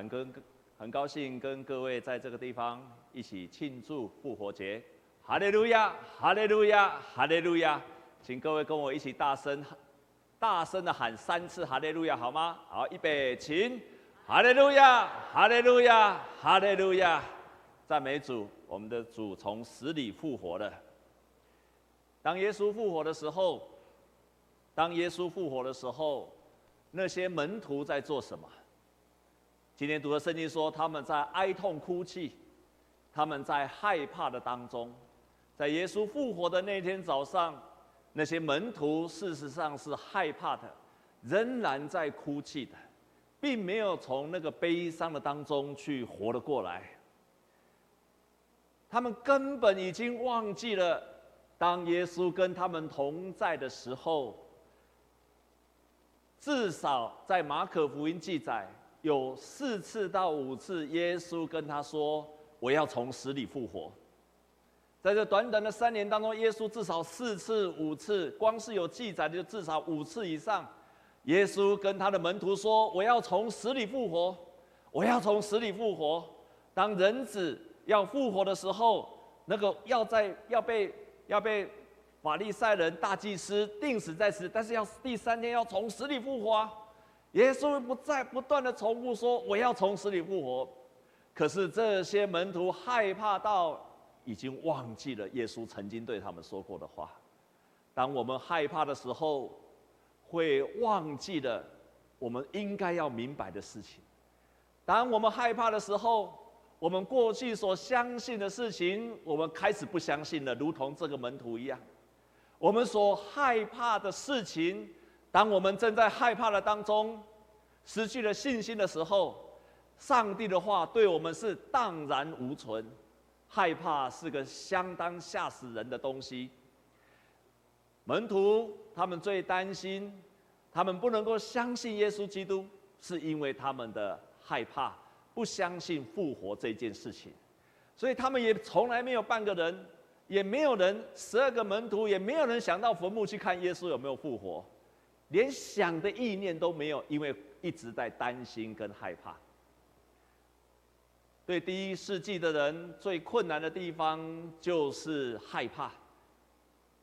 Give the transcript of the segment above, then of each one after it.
很跟很高兴跟各位在这个地方一起庆祝复活节，哈利路亚，哈利路亚，哈利路亚，请各位跟我一起大声大声的喊三次哈利路亚，好吗？好，预备，请，哈利路亚，哈利路亚，哈利路亚，赞美主，我们的主从死里复活了。当耶稣复活的时候，当耶稣复活的时候，那些门徒在做什么？今天读的圣经说，他们在哀痛哭泣，他们在害怕的当中，在耶稣复活的那天早上，那些门徒事实上是害怕的，仍然在哭泣的，并没有从那个悲伤的当中去活了过来。他们根本已经忘记了，当耶稣跟他们同在的时候，至少在马可福音记载。有四次到五次，耶稣跟他说：“我要从死里复活。”在这短短的三年当中，耶稣至少四次、五次，光是有记载的就至少五次以上。耶稣跟他的门徒说：“我要从死里复活，我要从死里复活。”当人子要复活的时候，那个要在要被要被法利赛人大祭司钉死在此，但是要第三天要从死里复活啊。耶稣不再不断的重复说：“我要从死里复活。”可是这些门徒害怕到已经忘记了耶稣曾经对他们说过的话。当我们害怕的时候，会忘记了我们应该要明白的事情。当我们害怕的时候，我们过去所相信的事情，我们开始不相信了，如同这个门徒一样。我们所害怕的事情。当我们正在害怕的当中，失去了信心的时候，上帝的话对我们是荡然无存。害怕是个相当吓死人的东西。门徒他们最担心，他们不能够相信耶稣基督，是因为他们的害怕，不相信复活这件事情。所以他们也从来没有半个人，也没有人，十二个门徒也没有人想到坟墓去看耶稣有没有复活。连想的意念都没有，因为一直在担心跟害怕。对第一世纪的人最困难的地方就是害怕，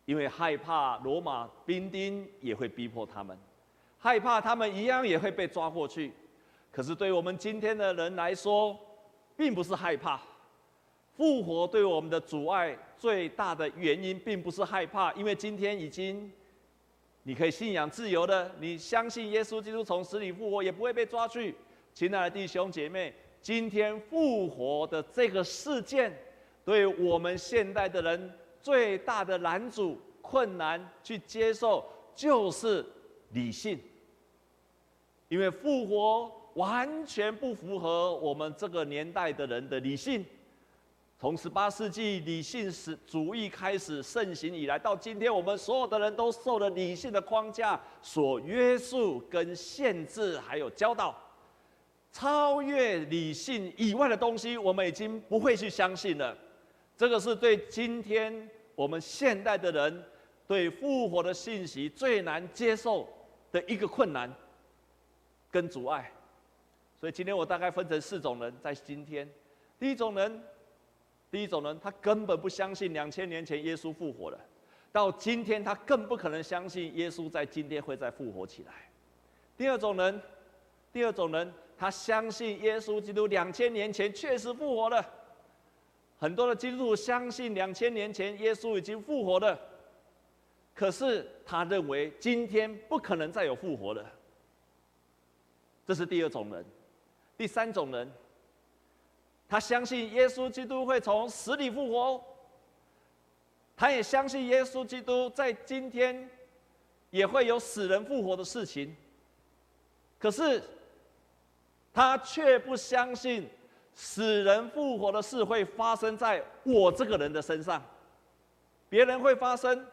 因为害怕罗马兵丁也会逼迫他们，害怕他们一样也会被抓过去。可是对我们今天的人来说，并不是害怕。复活对我们的阻碍最大的原因，并不是害怕，因为今天已经。你可以信仰自由的，你相信耶稣基督从死里复活，也不会被抓去。亲爱的弟兄姐妹，今天复活的这个事件，对我们现代的人最大的拦阻、困难去接受，就是理性。因为复活完全不符合我们这个年代的人的理性。从十八世纪理性史主义开始盛行以来，到今天，我们所有的人都受了理性的框架所约束、跟限制，还有教导。超越理性以外的东西，我们已经不会去相信了。这个是对今天我们现代的人对复活的信息最难接受的一个困难跟阻碍。所以今天我大概分成四种人，在今天，第一种人。第一种人，他根本不相信两千年前耶稣复活了，到今天他更不可能相信耶稣在今天会再复活起来。第二种人，第二种人，他相信耶稣基督两千年前确实复活了。很多的基督徒相信两千年前耶稣已经复活了，可是他认为今天不可能再有复活了。这是第二种人，第三种人。他相信耶稣基督会从死里复活，他也相信耶稣基督在今天也会有死人复活的事情。可是，他却不相信死人复活的事会发生在我这个人的身上。别人会发生，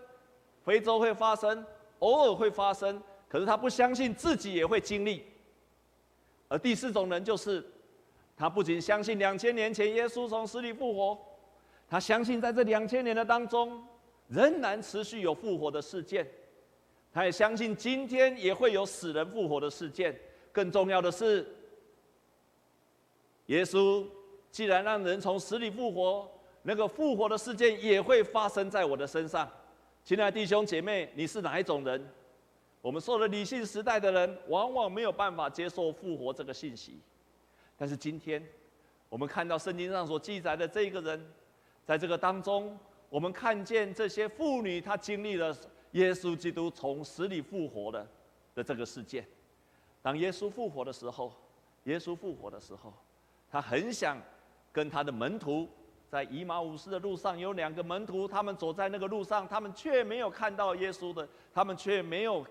非洲会发生，偶尔会发生，可是他不相信自己也会经历。而第四种人就是。他不仅相信两千年前耶稣从死里复活，他相信在这两千年的当中，仍然持续有复活的事件。他也相信今天也会有死人复活的事件。更重要的是，耶稣既然让人从死里复活，那个复活的事件也会发生在我的身上。亲爱的弟兄姐妹，你是哪一种人？我们受了理性时代的人，往往没有办法接受复活这个信息。但是今天，我们看到圣经上所记载的这个人，在这个当中，我们看见这些妇女，她经历了耶稣基督从死里复活的的这个事件。当耶稣复活的时候，耶稣复活的时候，他很想跟他的门徒。在以马忤斯的路上，有两个门徒，他们走在那个路上，他们却没有看到耶稣的，他们却没有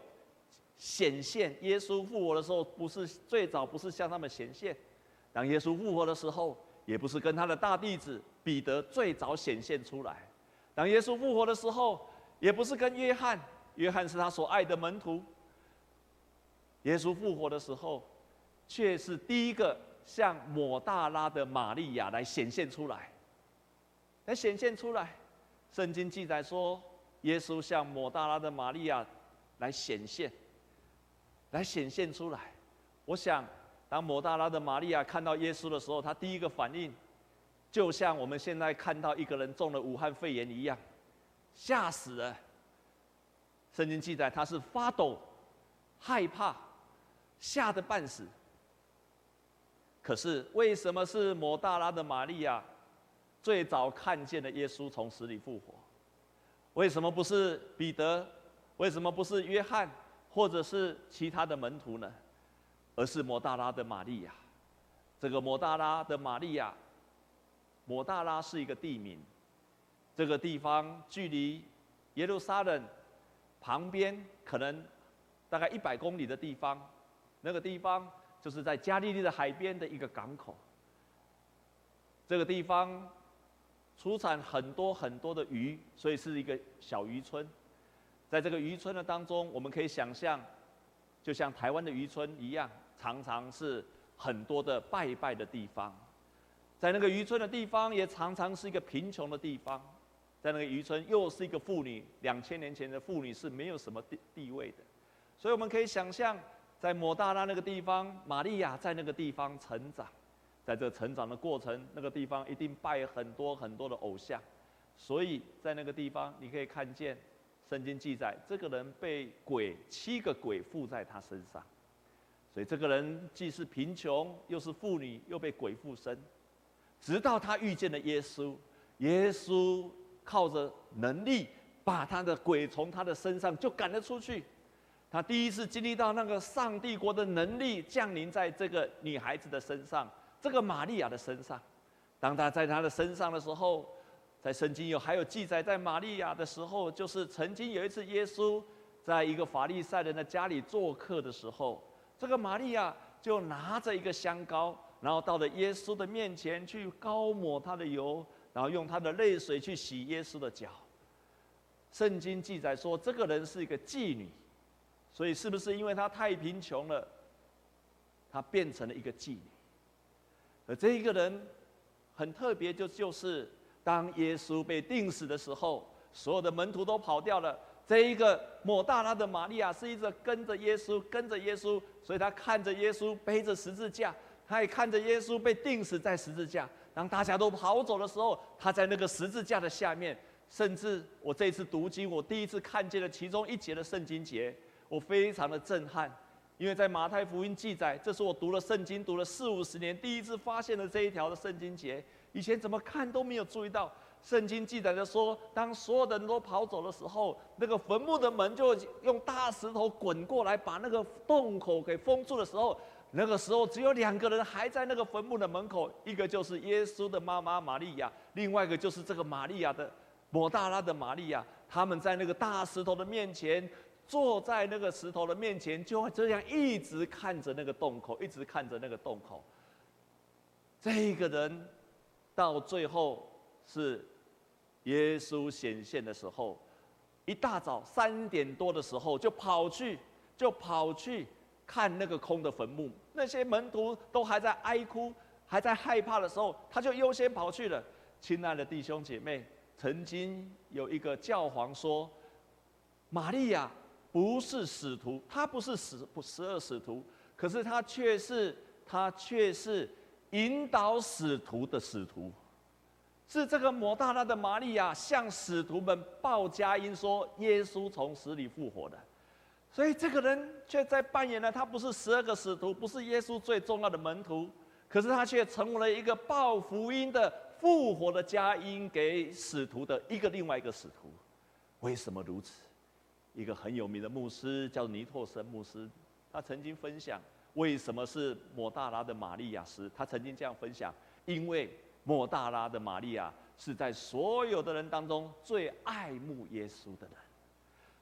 显现。耶稣复活的时候，不是最早不是向他们显现，当耶稣复活的时候，也不是跟他的大弟子彼得最早显现出来。当耶稣复活的时候，也不是跟约翰，约翰是他所爱的门徒。耶稣复活的时候，却是第一个向抹大拉的玛利亚来显现出来。来显现出来，圣经记载说，耶稣向抹大拉的玛利亚来显现，来显现出来。我想，当抹大拉的玛利亚看到耶稣的时候，他第一个反应，就像我们现在看到一个人中了武汉肺炎一样，吓死了。圣经记载他是发抖、害怕、吓得半死。可是为什么是抹大拉的玛利亚？最早看见了耶稣从死里复活，为什么不是彼得？为什么不是约翰，或者是其他的门徒呢？而是摩大拉的玛利亚。这个摩大拉的玛利亚，摩大拉是一个地名，这个地方距离耶路撒冷旁边可能大概一百公里的地方，那个地方就是在加利利的海边的一个港口。这个地方。出产很多很多的鱼，所以是一个小渔村。在这个渔村的当中，我们可以想象，就像台湾的渔村一样，常常是很多的拜拜的地方。在那个渔村的地方，也常常是一个贫穷的地方。在那个渔村，又是一个妇女，两千年前的妇女是没有什么地地位的。所以我们可以想象，在抹大拉那个地方，玛利亚在那个地方成长。在这成长的过程，那个地方一定拜很多很多的偶像，所以在那个地方，你可以看见圣经记载，这个人被鬼七个鬼附在他身上，所以这个人既是贫穷，又是妇女，又被鬼附身，直到他遇见了耶稣，耶稣靠着能力把他的鬼从他的身上就赶了出去，他第一次经历到那个上帝国的能力降临在这个女孩子的身上。这个玛利亚的身上，当他在他的身上的时候，在圣经有还有记载，在玛利亚的时候，就是曾经有一次耶稣在一个法利赛人的家里做客的时候，这个玛利亚就拿着一个香膏，然后到了耶稣的面前去膏抹他的油，然后用他的泪水去洗耶稣的脚。圣经记载说，这个人是一个妓女，所以是不是因为她太贫穷了，她变成了一个妓女？而这一个人很特别，就就是当耶稣被钉死的时候，所有的门徒都跑掉了。这一个抹大拉的玛利亚是一直跟着耶稣，跟着耶稣，所以他看着耶稣背着十字架，他也看着耶稣被钉死在十字架。当大家都跑走的时候，他在那个十字架的下面。甚至我这次读经，我第一次看见了其中一节的圣经节，我非常的震撼。因为在马太福音记载，这是我读了圣经读了四五十年，第一次发现了这一条的圣经节。以前怎么看都没有注意到。圣经记载着说，当所有的人都跑走的时候，那个坟墓的门就用大石头滚过来，把那个洞口给封住的时候，那个时候只有两个人还在那个坟墓的门口，一个就是耶稣的妈妈玛利亚，另外一个就是这个玛利亚的抹大拉的玛利亚，他们在那个大石头的面前。坐在那个石头的面前，就会这样一直看着那个洞口，一直看着那个洞口。这个人到最后是耶稣显现的时候，一大早三点多的时候就跑去，就跑去看那个空的坟墓。那些门徒都还在哀哭，还在害怕的时候，他就优先跑去了。亲爱的弟兄姐妹，曾经有一个教皇说，玛利亚。不是使徒，他不是十不十二使徒，可是他却是他却是引导使徒的使徒，是这个抹大拉的玛利亚向使徒们报佳音，说耶稣从死里复活的。所以这个人却在扮演了他不是十二个使徒，不是耶稣最重要的门徒，可是他却成为了一个报福音的复活的佳音给使徒的一个另外一个使徒。为什么如此？一个很有名的牧师叫尼托森牧师，他曾经分享。为什么是抹大拉的玛利亚时，他曾经这样分享：因为莫大拉的玛利亚是在所有的人当中最爱慕耶稣的人，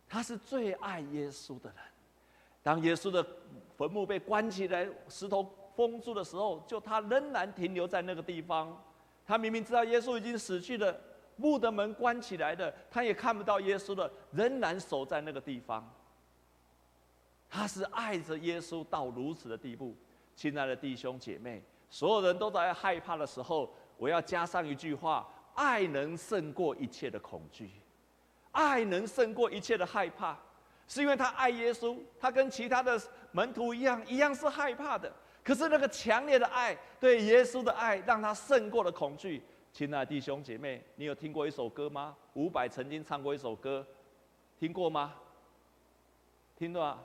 他是最爱耶稣的人。当耶稣的坟墓被关起来，石头封住的时候，就他仍然停留在那个地方。他明明知道耶稣已经死去了，墓的门关起来的，他也看不到耶稣了，仍然守在那个地方。他是爱着耶稣到如此的地步，亲爱的弟兄姐妹，所有人都在害怕的时候，我要加上一句话：爱能胜过一切的恐惧，爱能胜过一切的害怕，是因为他爱耶稣，他跟其他的门徒一样，一样是害怕的。可是那个强烈的爱，对耶稣的爱，让他胜过了恐惧。亲爱的弟兄姐妹，你有听过一首歌吗？伍佰曾经唱过一首歌，听过吗？听过吗？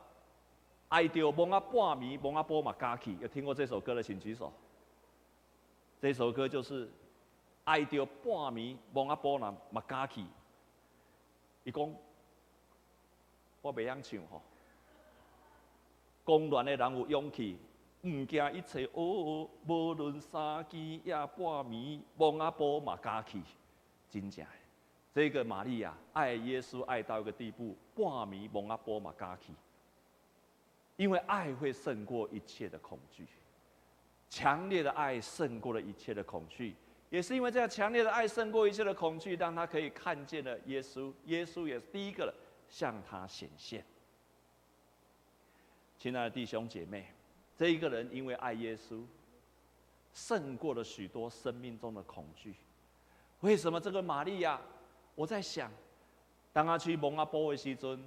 爱到蒙阿半暝，蒙阿波马加起，有听过这首歌的请举手。这首歌就是爱到半暝，蒙阿波那马加去。伊讲，我袂晓唱吼。公乱的人有勇气，唔惊一切哦哦，无论三更也半暝，蒙阿波马加去，真正。这个玛利亚爱耶稣爱到一个地步，半暝蒙阿波马加去。因为爱会胜过一切的恐惧，强烈的爱胜过了一切的恐惧，也是因为这样强烈的爱胜过一切的恐惧，让他可以看见了耶稣，耶稣也是第一个向他显现。亲爱的弟兄姐妹，这一个人因为爱耶稣，胜过了许多生命中的恐惧。为什么这个玛利亚？我在想，当他去蒙阿波维时尊。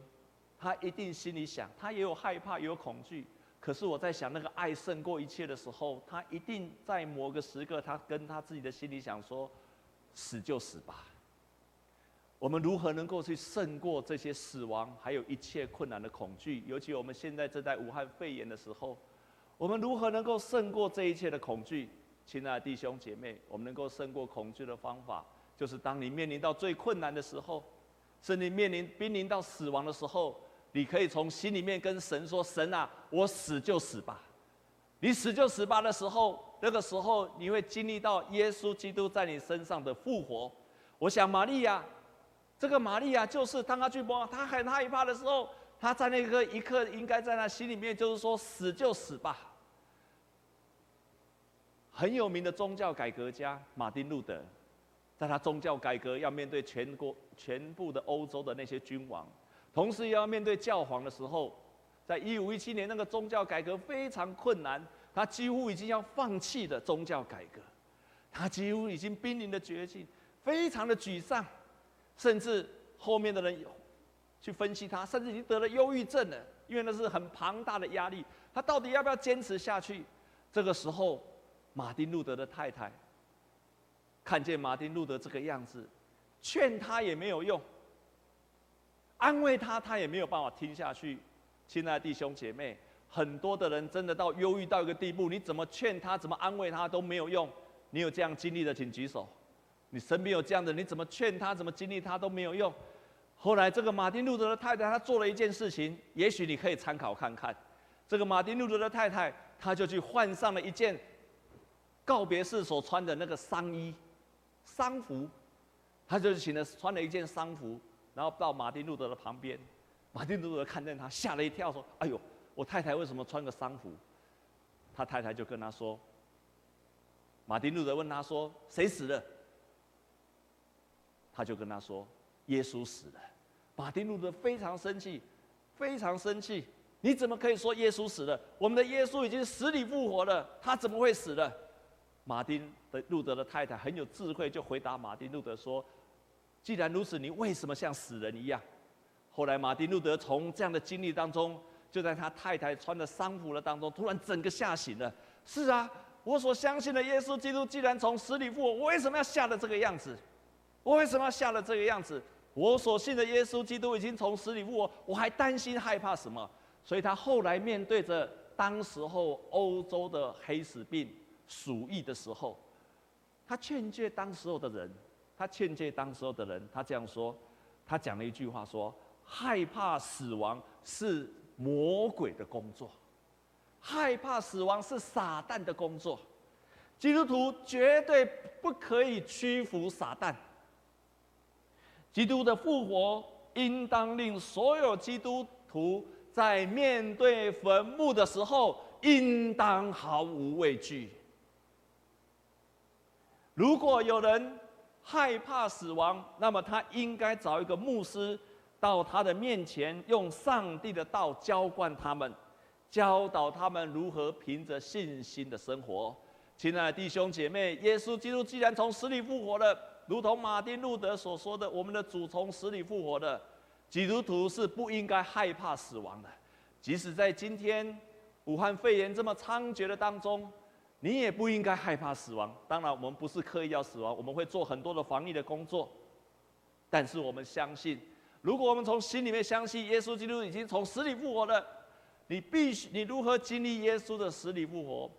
他一定心里想，他也有害怕，也有恐惧。可是我在想，那个爱胜过一切的时候，他一定在某个时刻，他跟他自己的心里想说：“死就死吧。”我们如何能够去胜过这些死亡，还有一切困难的恐惧？尤其我们现在正在武汉肺炎的时候，我们如何能够胜过这一切的恐惧？亲爱的弟兄姐妹，我们能够胜过恐惧的方法，就是当你面临到最困难的时候，甚至面临濒临到死亡的时候。你可以从心里面跟神说：“神啊，我死就死吧。”你死就死吧的时候，那个时候你会经历到耶稣基督在你身上的复活。我想玛利亚，这个玛利亚就是当他去摸，他很害怕的时候，他在那个一刻应该在他心里面就是说：“死就死吧。”很有名的宗教改革家马丁路德，在他宗教改革要面对全国全部的欧洲的那些君王。同时也要面对教皇的时候，在一五一七年那个宗教改革非常困难，他几乎已经要放弃的宗教改革，他几乎已经濒临的绝境，非常的沮丧，甚至后面的人去分析他，甚至已经得了忧郁症了，因为那是很庞大的压力，他到底要不要坚持下去？这个时候，马丁路德的太太看见马丁路德这个样子，劝他也没有用。安慰他，他也没有办法听下去。亲爱的弟兄姐妹，很多的人真的到忧郁到一个地步，你怎么劝他，怎么安慰他都没有用。你有这样经历的，请举手。你身边有这样的，你怎么劝他，怎么经历他都没有用。后来，这个马丁路德的太太，她做了一件事情，也许你可以参考看看。这个马丁路德的太太，她就去换上了一件告别式所穿的那个丧衣、丧服，她就请了穿了一件丧服。然后到马丁路德的旁边，马丁路德看见他，吓了一跳，说：“哎呦，我太太为什么穿个丧服？”他太太就跟他说：“马丁路德问他说，谁死了？”他就跟他说：“耶稣死了。”马丁路德非常生气，非常生气：“你怎么可以说耶稣死了？我们的耶稣已经死里复活了，他怎么会死了？”马丁的路德的太太很有智慧，就回答马丁路德说。既然如此，你为什么像死人一样？后来马丁路德从这样的经历当中，就在他太太穿的丧服的当中，突然整个吓醒了。是啊，我所相信的耶稣基督既然从死里复活，我为什么要吓得这个样子？我为什么要吓得这个样子？我所信的耶稣基督已经从死里复活，我还担心害怕什么？所以他后来面对着当时候欧洲的黑死病、鼠疫的时候，他劝诫当时候的人，他劝诫当时候的人，他这样说，他讲了一句话说：害怕死亡是魔鬼的工作。害怕死亡是撒旦的工作，基督徒绝对不可以屈服撒旦。基督的复活应当令所有基督徒在面对坟墓的时候，应当毫无畏惧。如果有人害怕死亡，那么他应该找一个牧师到他的面前，用上帝的道浇灌他们。教导他们如何凭着信心的生活。亲爱的弟兄姐妹，耶稣基督既然从死里复活了，如同马丁路德所说的，我们的主从死里复活了，基督徒是不应该害怕死亡的。即使在今天武汉肺炎这么猖獗的当中，你也不应该害怕死亡。当然，我们不是刻意要死亡，我们会做很多的防疫的工作。但是我们相信，如果我们从心里面相信耶稣基督已经从死里复活了。你必须，你如何经历耶稣的死里复活？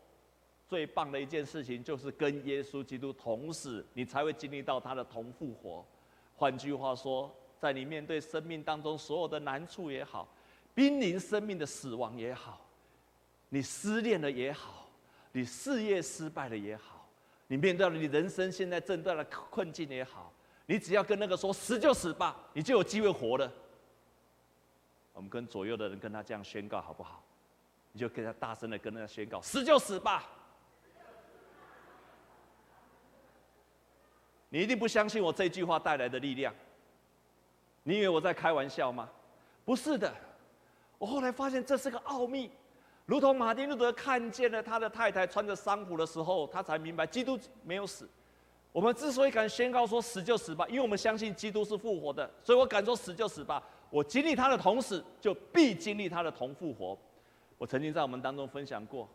最棒的一件事情就是跟耶稣基督同死，你才会经历到他的同复活。换句话说，在你面对生命当中所有的难处也好，濒临生命的死亡也好，你失恋了也好，你事业失败了也好，你面对了你人生现在正在的困境也好，你只要跟那个说死就死吧，你就有机会活了。我们跟左右的人跟他这样宣告好不好？你就跟他大声的跟他宣告：死就死吧！你一定不相信我这句话带来的力量。你以为我在开玩笑吗？不是的，我后来发现这是个奥秘。如同马丁路德看见了他的太太穿着丧服的时候，他才明白基督没有死。我们之所以敢宣告说死就死吧，因为我们相信基督是复活的，所以我敢说死就死吧。我经历他的同死，就必经历他的同复活。我曾经在我们当中分享过，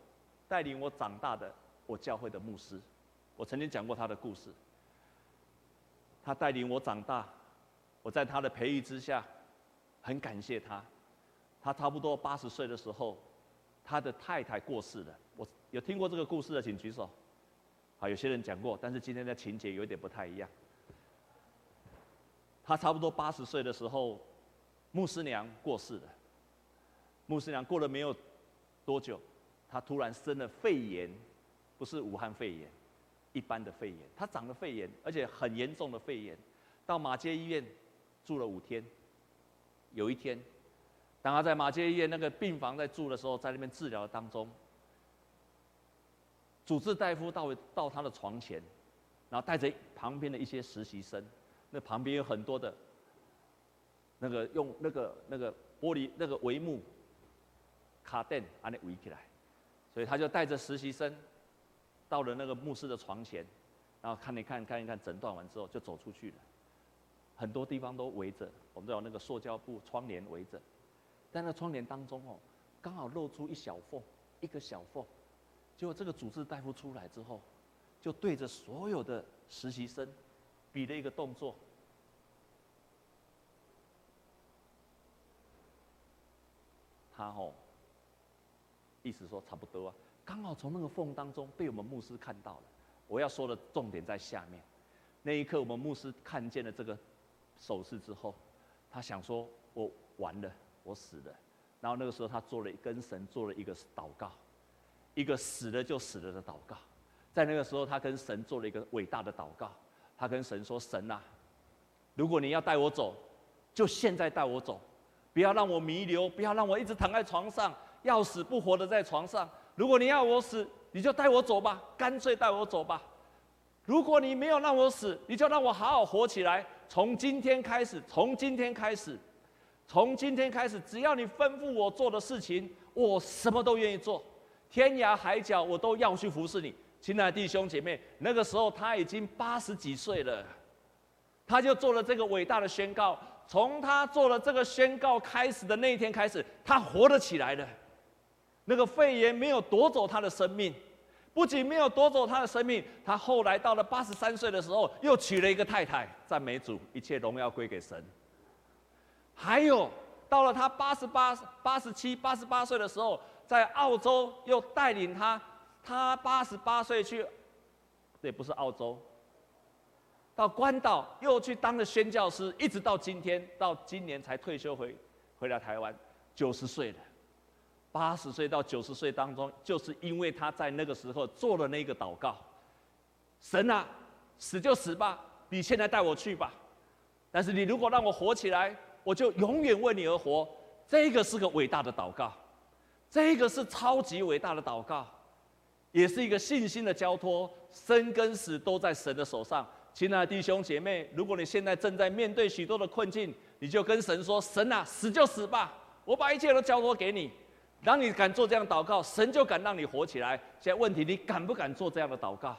带领我长大的我教会的牧师，我曾经讲过他的故事。他带领我长大，我在他的培育之下，很感谢他。他差不多八十岁的时候，他的太太过世了。我有听过这个故事的，请举手。好，有些人讲过，但是今天的情节有点不太一样。他差不多八十岁的时候。牧师娘过世了。牧师娘过了没有多久，他突然生了肺炎，不是武汉肺炎，一般的肺炎。他长了肺炎，而且很严重的肺炎，到马街医院住了五天。有一天，当她在马偕医院那个病房在住的时候，在那边治疗当中，主治大夫到到他的床前，然后带着旁边的一些实习生，那旁边有很多的。那个用那个那个玻璃那个帷幕卡垫把你围起来，所以他就带着实习生到了那个牧师的床前，然后看一看看一看诊断完之后就走出去了。很多地方都围着，我们都有那个塑胶布窗帘围着，在那窗帘当中哦，刚好露出一小缝，一个小缝。结果这个主治大夫出来之后，就对着所有的实习生比了一个动作。他吼，意思说差不多啊，刚好从那个缝当中被我们牧师看到了。我要说的重点在下面。那一刻，我们牧师看见了这个手势之后，他想说：“我完了，我死了。”然后那个时候，他做了跟神做了一个祷告，一个死了就死了的祷告。在那个时候，他跟神做了一个伟大的祷告。他跟神说：“神啊，如果你要带我走，就现在带我走。”不要让我弥留，不要让我一直躺在床上，要死不活的在床上。如果你要我死，你就带我走吧，干脆带我走吧。如果你没有让我死，你就让我好好活起来。从今天开始，从今天开始，从今天开始，只要你吩咐我做的事情，我什么都愿意做，天涯海角我都要去服侍你。亲爱的弟兄姐妹，那个时候他已经八十几岁了，他就做了这个伟大的宣告。从他做了这个宣告开始的那一天开始，他活了起来了。那个肺炎没有夺走他的生命，不仅没有夺走他的生命，他后来到了八十三岁的时候，又娶了一个太太，赞美主，一切荣耀归给神。还有到了他八十八、八十七、八十八岁的时候，在澳洲又带领他，他八十八岁去，对，不是澳洲，到关岛又去当了宣教师，一直到今天，到今年才退休回回来台湾，九十岁了。八十岁到九十岁当中，就是因为他在那个时候做了那个祷告：“神啊，死就死吧，你现在带我去吧。但是你如果让我活起来，我就永远为你而活。”这个是个伟大的祷告，这个是超级伟大的祷告，也是一个信心的交托。生跟死都在神的手上。亲爱的弟兄姐妹，如果你现在正在面对许多的困境，你就跟神说：“神啊，死就死吧，我把一切都交托给你。”当你敢做这样祷告，神就敢让你活起来。现在问题，你敢不敢做这样的祷告？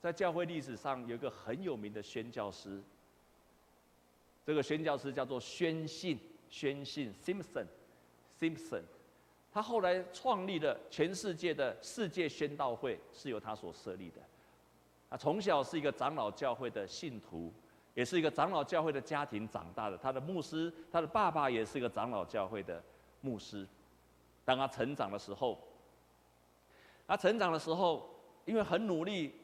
在教会历史上有一个很有名的宣教师，这个宣教师叫做宣信，宣信 Simpson，Simpson，他后来创立了全世界的世界宣道会，是由他所设立的。他从小是一个长老教会的信徒。也是一个长老教会的家庭长大的，他的牧师，他的爸爸也是一个长老教会的牧师。当他成长的时候，他成长的时候，因为很努力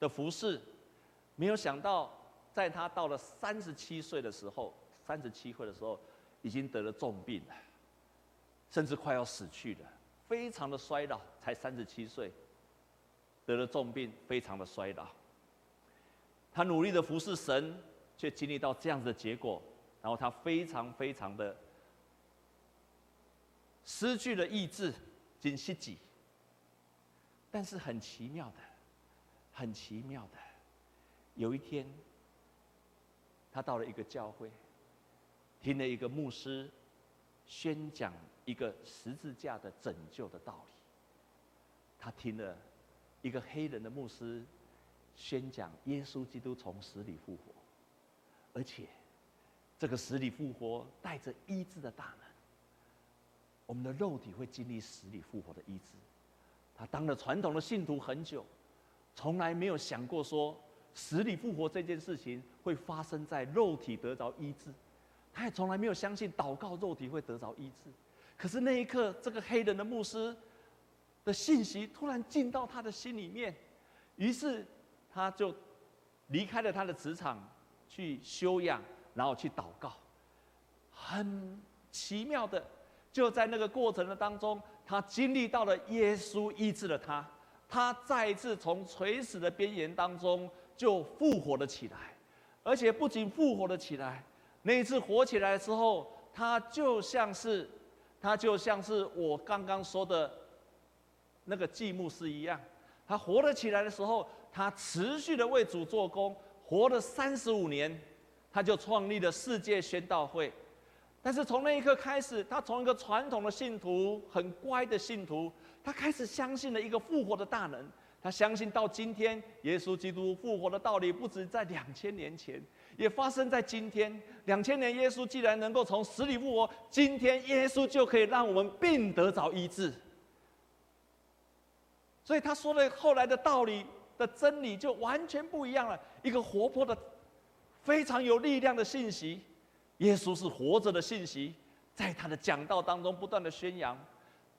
的服侍，没有想到，在他到了三十七岁的时候，三十七岁的时候，已经得了重病了，甚至快要死去了，非常的衰老，才三十七岁，得了重病，非常的衰老。他努力的服侍神，却经历到这样子的结果，然后他非常非常的失去了意志，惊息己。但是很奇妙的，很奇妙的，有一天，他到了一个教会，听了一个牧师宣讲一个十字架的拯救的道理。他听了一个黑人的牧师。宣讲耶稣基督从死里复活，而且这个死里复活带着医治的大能。我们的肉体会经历死里复活的医治。他当了传统的信徒很久，从来没有想过说死里复活这件事情会发生在肉体得着医治。他也从来没有相信祷告肉体会得着医治。可是那一刻，这个黑人的牧师的信息突然进到他的心里面，于是。他就离开了他的职场，去休养，然后去祷告。很奇妙的，就在那个过程的当中，他经历到了耶稣医治了他，他再一次从垂死的边缘当中就复活了起来，而且不仅复活了起来，那一次活起来的时候，他就像是，他就像是我刚刚说的那个祭牧师一样，他活了起来的时候。他持续的为主做工，活了三十五年，他就创立了世界宣道会。但是从那一刻开始，他从一个传统的信徒，很乖的信徒，他开始相信了一个复活的大能。他相信到今天，耶稣基督复活的道理不止在两千年前，也发生在今天。两千年，耶稣既然能够从死里复活，今天耶稣就可以让我们病得着医治。所以他说的后来的道理。的真理就完全不一样了。一个活泼的、非常有力量的信息，耶稣是活着的信息，在他的讲道当中不断的宣扬。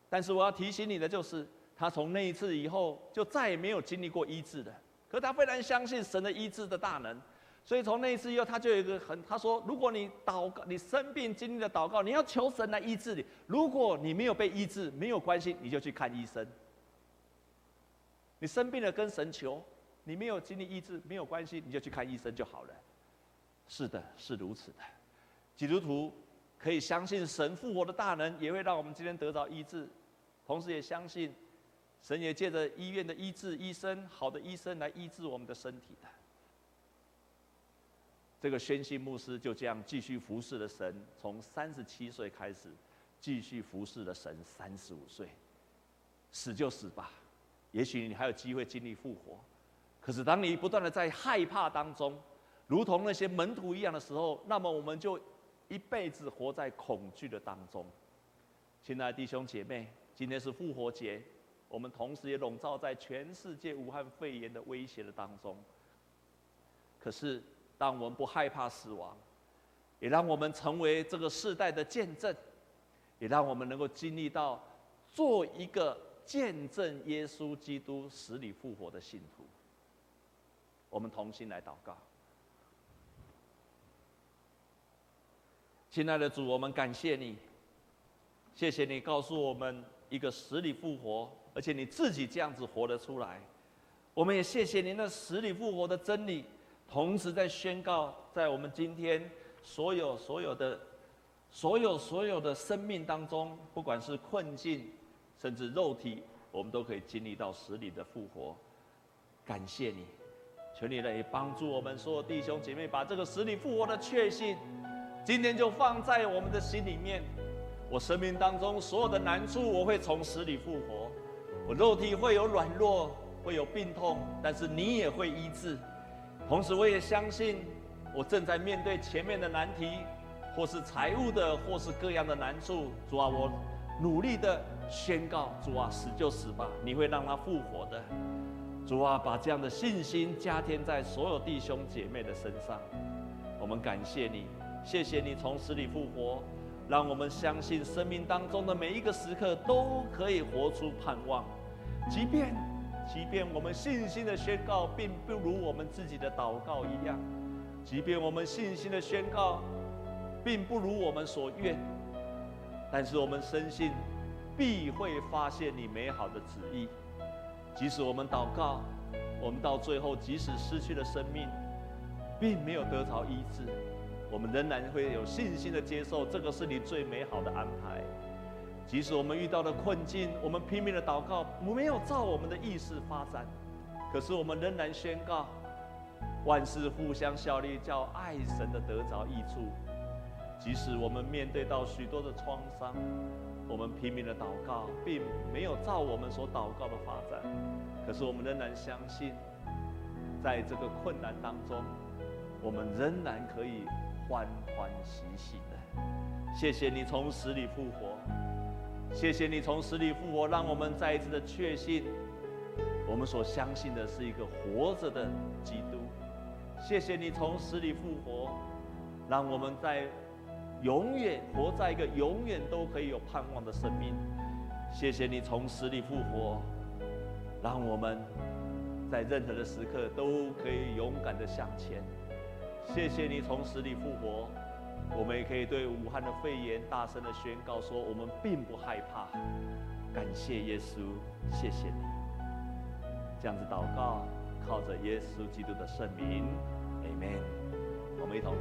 但是我要提醒你的就是，他从那一次以后就再也没有经历过医治的。可他非常相信神的医治的大能，所以从那一次以后，他就有一个很，他说：如果你祷告，你生病经历了祷告，你要求神来医治你。如果你没有被医治，没有关系，你就去看医生。你生病了，跟神求；你没有经历医治，没有关系，你就去看医生就好了。是的，是如此的。基督徒可以相信神复活的大能，也会让我们今天得到医治；同时也相信，神也借着医院的医治、医生、好的医生来医治我们的身体的。这个宣信牧师就这样继续服侍了神，从三十七岁开始，继续服侍了神三十五岁，死就死吧。也许你还有机会经历复活，可是当你不断的在害怕当中，如同那些门徒一样的时候，那么我们就一辈子活在恐惧的当中。亲爱的弟兄姐妹，今天是复活节，我们同时也笼罩在全世界武汉肺炎的威胁的当中。可是，当我们不害怕死亡，也让我们成为这个世代的见证，也让我们能够经历到做一个见证耶稣基督死里复活的信徒。我们同心来祷告。亲爱的主，我们感谢你，谢谢你告诉我们一个死里复活。而且你自己这样子活得出来，我们也谢谢您的死里复活的真理，同时在宣告，在我们今天所有所有的、所有所有的生命当中，不管是困境，甚至肉体，我们都可以经历到死里的复活。感谢你，求你来帮助我们所有弟兄姐妹，把这个死里复活的确信，今天就放在我们的心里面。我生命当中所有的难处，我会从死里复活。我肉体会有软弱，会有病痛，但是你也会医治。同时，我也相信，我正在面对前面的难题，或是财务的，或是各样的难处。主啊，我努力的宣告：主啊，死就死吧，你会让他复活的。主啊，把这样的信心加添在所有弟兄姐妹的身上。我们感谢你，谢谢你从死里复活。让我们相信，生命当中的每一个时刻都可以活出盼望。即便，即便我们信心的宣告，并不如我们自己的祷告一样；即便我们信心的宣告，并不如我们所愿，但是我们深信，必会发现你美好的旨意。即使我们祷告，我们到最后，即使失去了生命，并没有得着医治。我们仍然会有信心的接受，这个是你最美好的安排。即使我们遇到了困境，我们拼命的祷告，没有照我们的意识发展，可是我们仍然宣告，万事互相效力，叫爱神的得着益处。即使我们面对到许多的创伤，我们拼命的祷告，并没有照我们所祷告的发展，可是我们仍然相信，在这个困难当中，我们仍然可以。欢欢喜喜的，谢谢你从死里复活，谢谢你从死里复活，让我们再一次的确信，我们所相信的是一个活着的基督。谢谢你从死里复活，让我们在永远活在一个永远都可以有盼望的生命。谢谢你从死里复活，让我们在任何的时刻都可以勇敢的向前。谢谢你从死里复活，我们也可以对武汉的肺炎大声的宣告说：我们并不害怕。感谢耶稣，谢谢你。这样子祷告，靠着耶稣基督的圣名，Amen。我们一同。